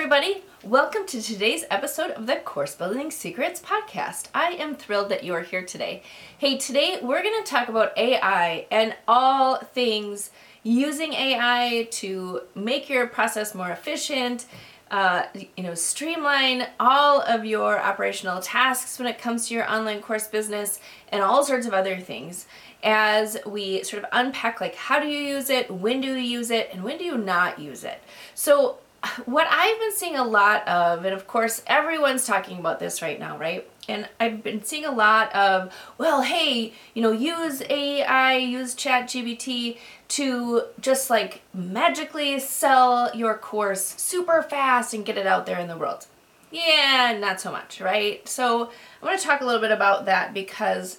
everybody. Welcome to today's episode of the Course Building Secrets podcast. I am thrilled that you are here today. Hey, today we're going to talk about AI and all things using AI to make your process more efficient, uh, you know, streamline all of your operational tasks when it comes to your online course business and all sorts of other things as we sort of unpack like how do you use it, when do you use it, and when do you not use it. So what I've been seeing a lot of, and of course everyone's talking about this right now, right? And I've been seeing a lot of, well, hey, you know, use AI, use ChatGPT to just like magically sell your course super fast and get it out there in the world. Yeah, not so much, right? So I'm going to talk a little bit about that because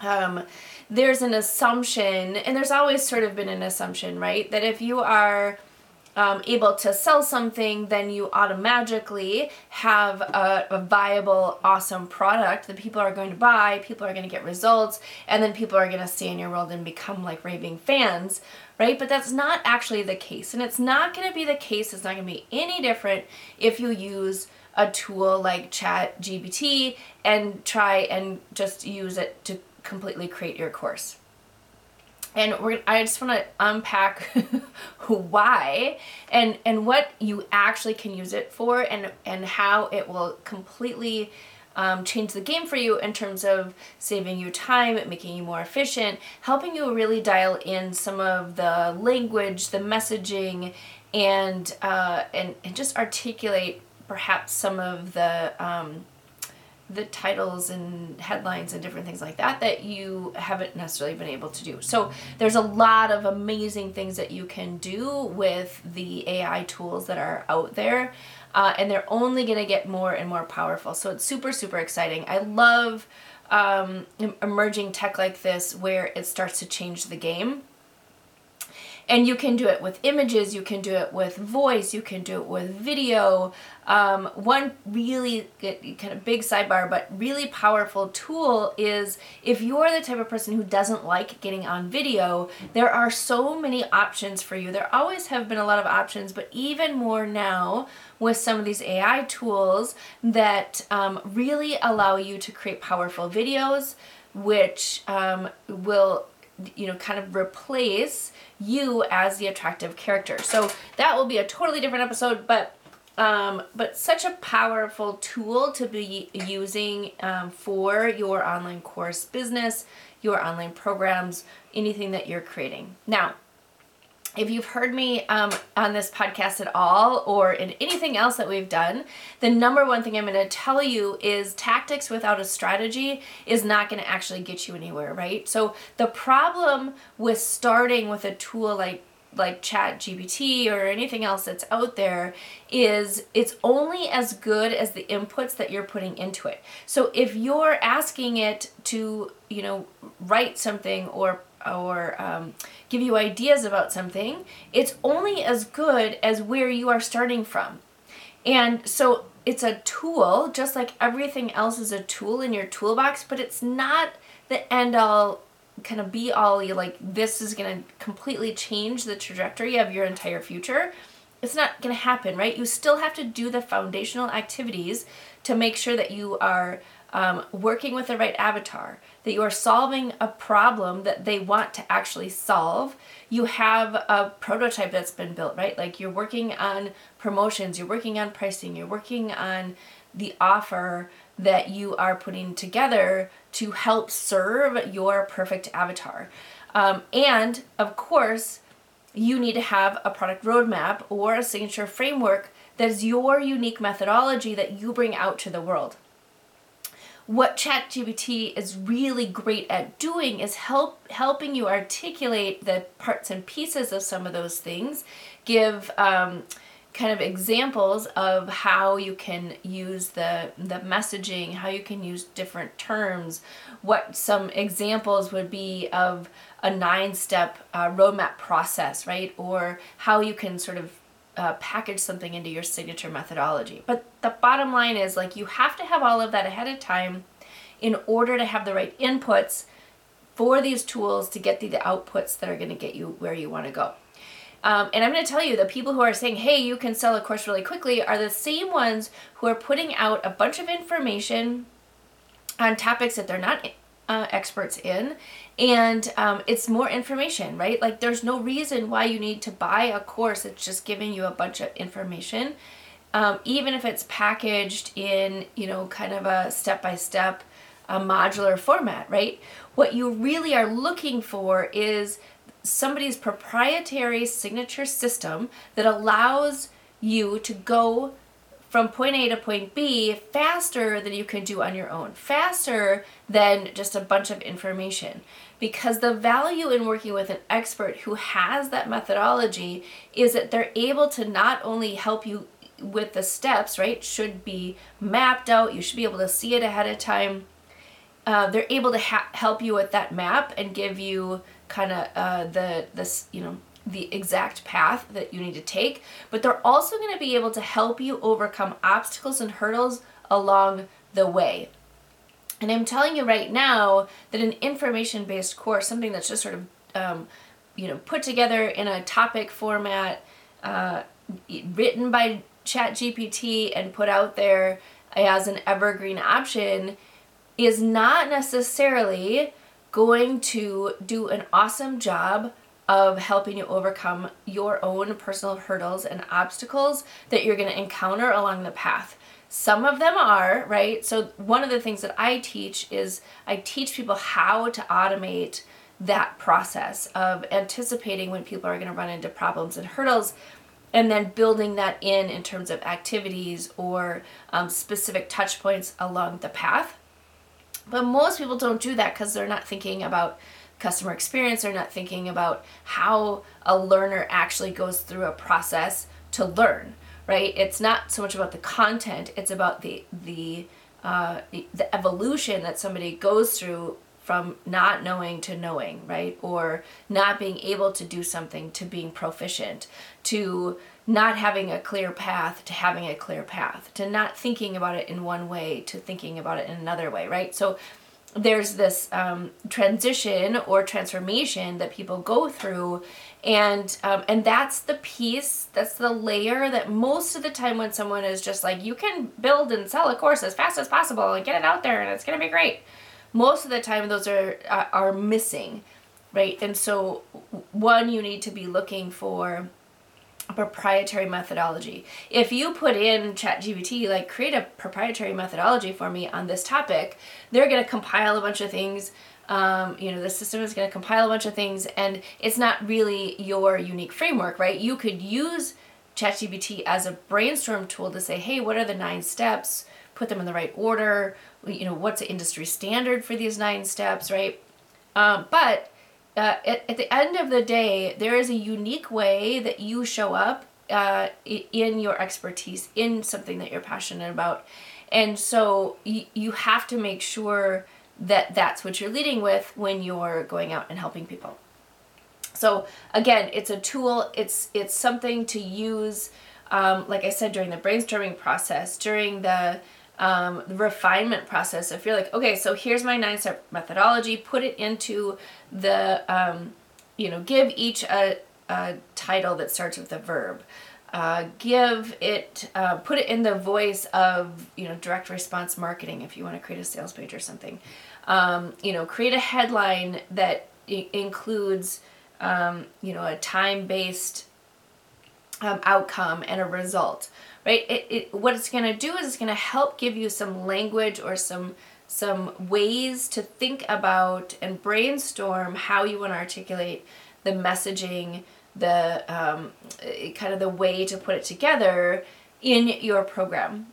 um, there's an assumption, and there's always sort of been an assumption, right? That if you are um, able to sell something, then you automatically have a, a, viable, awesome product that people are going to buy, people are going to get results, and then people are going to stay in your world and become like raving fans, right? But that's not actually the case. And it's not going to be the case, it's not going to be any different if you use a tool like Chat GPT and try and just use it to completely create your course and we're I just want to unpack why and and what you actually can use it for and and how it will completely um, change the game for you in terms of saving you time, making you more efficient, helping you really dial in some of the language, the messaging, and uh, and and just articulate perhaps some of the um, the titles and headlines and different things like that that you haven't necessarily been able to do. So there's a lot of amazing things that you can do with the AI tools that are out there. Uh, and they're only going to get more and more powerful. So it's super, super exciting. I love um, emerging tech like this where it starts to change the game and you can do it with images you can do it with voice you can do it with video. Um, one really kind of big sidebar but really powerful tool is if you're the type of person who doesn't like getting on video there are so many options for you. There always have been a lot of options but even more now with some of these ai tools that um, really allow you to create powerful videos which um, will you know kind of replace you as the attractive character. So that will be a totally different episode, but um, but such a powerful tool to be using um, for your online course business, your online programs, anything that you're creating. Now, if you've heard me um, on this podcast at all or in anything else that we've done, the number one thing I'm going to tell you is tactics without a strategy is not going to actually get you anywhere, right? So the problem with starting with a tool like like chat gpt or anything else that's out there is it's only as good as the inputs that you're putting into it so if you're asking it to you know write something or or um, give you ideas about something, it's only as good as where you are starting from. And so it's a tool, just like everything else is a tool in your toolbox, but it's not the end all kind of be all like this is going to completely change the trajectory of your entire future. It's not going to happen, right? You still have to do the foundational activities to make sure that you are um, working with the right avatar, that you are solving a problem that they want to actually solve. You have a prototype that's been built, right? Like you're working on promotions, you're working on pricing, you're working on the offer that you are putting together to help serve your perfect avatar. Um, and of course, you need to have a product roadmap or a signature framework that is your unique methodology that you bring out to the world what ChatGPT is really great at doing is help helping you articulate the parts and pieces of some of those things, give um, kind of examples of how you can use the the messaging, how you can use different terms, what some examples would be of a nine-step uh, roadmap process, right? Or how you can sort of uh, package something into your signature methodology. But the bottom line is like you have to have all of that ahead of time in order to have the right inputs for these tools to get the, the outputs that are going to get you where you want to go. Um, and I'm going to tell you the people who are saying, hey, you can sell a course really quickly are the same ones who are putting out a bunch of information on topics that they're not uh, experts in. And um, it's more information, right? Like there's no reason why you need to buy a course that's just giving you a bunch of information. Um, even if it's packaged in, you know, kind of a step by step, a modular format, right? What you really are looking for is somebody's proprietary signature system that allows you to go from point A to point B faster than you can do on your own, faster than just a bunch of information. Because the value in working with an expert who has that methodology is that they're able to not only help you with the steps, right, should be mapped out, you should be able to see it ahead of time. Uh, they're able to ha- help you with that map and give you kind of uh, the this you know the exact path that you need to take, but they're also going to be able to help you overcome obstacles and hurdles along the way. And I'm telling you right now that an information based course, something that's just sort of, um, you know, put together in a topic format, uh, written by ChatGPT and put out there as an evergreen option, is not necessarily going to do an awesome job of helping you overcome your own personal hurdles and obstacles that you're going to encounter along the path. Some of them are, right? So, one of the things that I teach is I teach people how to automate that process of anticipating when people are going to run into problems and hurdles and then building that in in terms of activities or um, specific touch points along the path. But most people don't do that because they're not thinking about customer experience. They're not thinking about how a learner actually goes through a process to learn, right? It's not so much about the content, it's about the, the, uh, the evolution that somebody goes through from not knowing to knowing, right? Or not being able to do something to being proficient, to not having a clear path to having a clear path, to not thinking about it in one way to thinking about it in another way, right? So there's this um, transition or transformation that people go through. And um, and that's the piece that's the layer that most of the time when someone is just like you can build and sell a course as fast as possible and get it out there and it's going to be great. Most of the time those are uh, are missing right? And so one you need to be looking for proprietary methodology. If you put in ChatGPT, like create a proprietary methodology for me on this topic, they're going to compile a bunch of things. Um, you know, the system is going to compile a bunch of things, and it's not really your unique framework, right? You could use ChatGPT as a brainstorm tool to say, hey, what are the nine steps? Put them in the right order. You know, what's the industry standard for these nine steps, right? Um, but uh, at, at the end of the day, there is a unique way that you show up uh, in your expertise, in something that you're passionate about. And so y- you have to make sure that that's what you're leading with when you're going out and helping people. So again, it's a tool. It's it's something to use, um, like I said, during the brainstorming process, during the um, the refinement process. If you're like, okay, so here's my nine step methodology, put it into the, um, you know, give each a, a title that starts with a verb. Uh, give it, uh, put it in the voice of, you know, direct response marketing if you want to create a sales page or something. Um, you know, create a headline that I- includes, um, you know, a time based um, outcome and a result right? It, it what it's going to do is it's going to help give you some language or some some ways to think about and brainstorm how you want to articulate the messaging, the um, kind of the way to put it together in your program.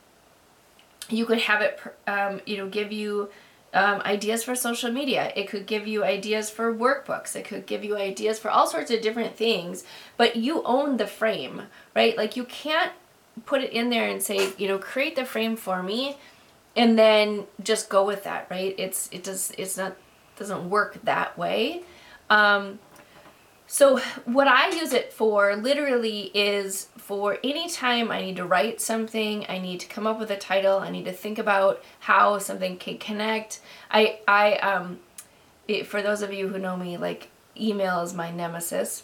You could have it, um, you know, give you um, ideas for social media. It could give you ideas for workbooks. It could give you ideas for all sorts of different things, but you own the frame, right? Like you can't put it in there and say, you know, create the frame for me and then just go with that, right? It's it does it's not doesn't work that way. Um, so what I use it for literally is for any time I need to write something, I need to come up with a title, I need to think about how something can connect. I I um it, for those of you who know me, like email is my nemesis.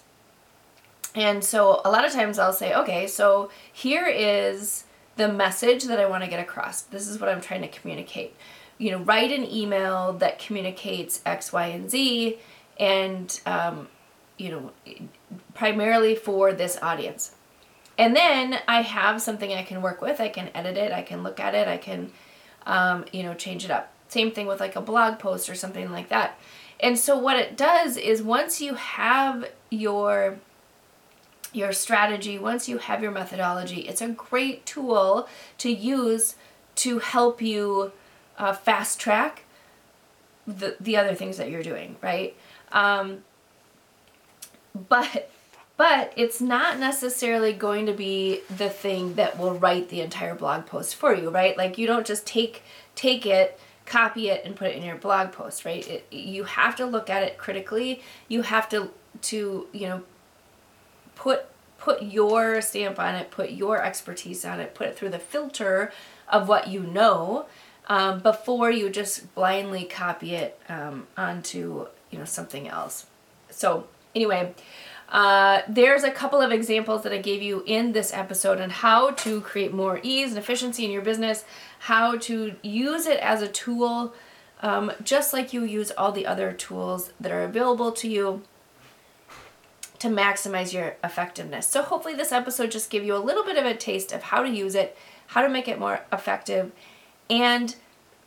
And so a lot of times I'll say, okay, so here is the message that I want to get across. This is what I'm trying to communicate. You know, write an email that communicates X, Y, and Z, and, um, you know, primarily for this audience. And then I have something I can work with. I can edit it, I can look at it, I can, um, you know, change it up. Same thing with like a blog post or something like that. And so what it does is once you have your your strategy, once you have your methodology, it's a great tool to use to help you uh, fast track the, the other things that you're doing, right? Um, but but it's not necessarily going to be the thing that will write the entire blog post for you, right? Like you don't just take take it, copy it and put it in your blog post, right? It, you have to look at it critically. You have to to, you know, put put your stamp on it, put your expertise on it, put it through the filter of what you know um, before you just blindly copy it um, onto you know something else. So anyway, uh, there's a couple of examples that I gave you in this episode on how to create more ease and efficiency in your business, how to use it as a tool, um, just like you use all the other tools that are available to you to maximize your effectiveness. So hopefully this episode just give you a little bit of a taste of how to use it, how to make it more effective, and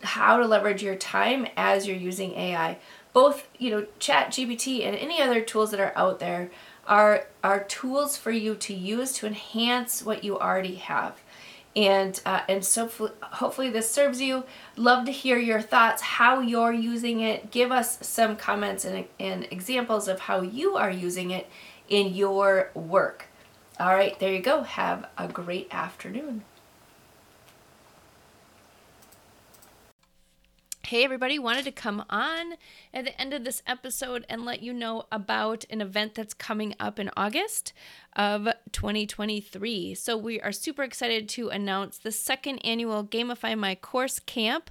how to leverage your time as you're using AI. Both, you know, Chat GPT and any other tools that are out there are are tools for you to use to enhance what you already have and uh, and so hopefully this serves you love to hear your thoughts how you're using it give us some comments and, and examples of how you are using it in your work. All right there you go. Have a great afternoon. Hey, everybody, wanted to come on at the end of this episode and let you know about an event that's coming up in August of 2023. So, we are super excited to announce the second annual Gamify My Course Camp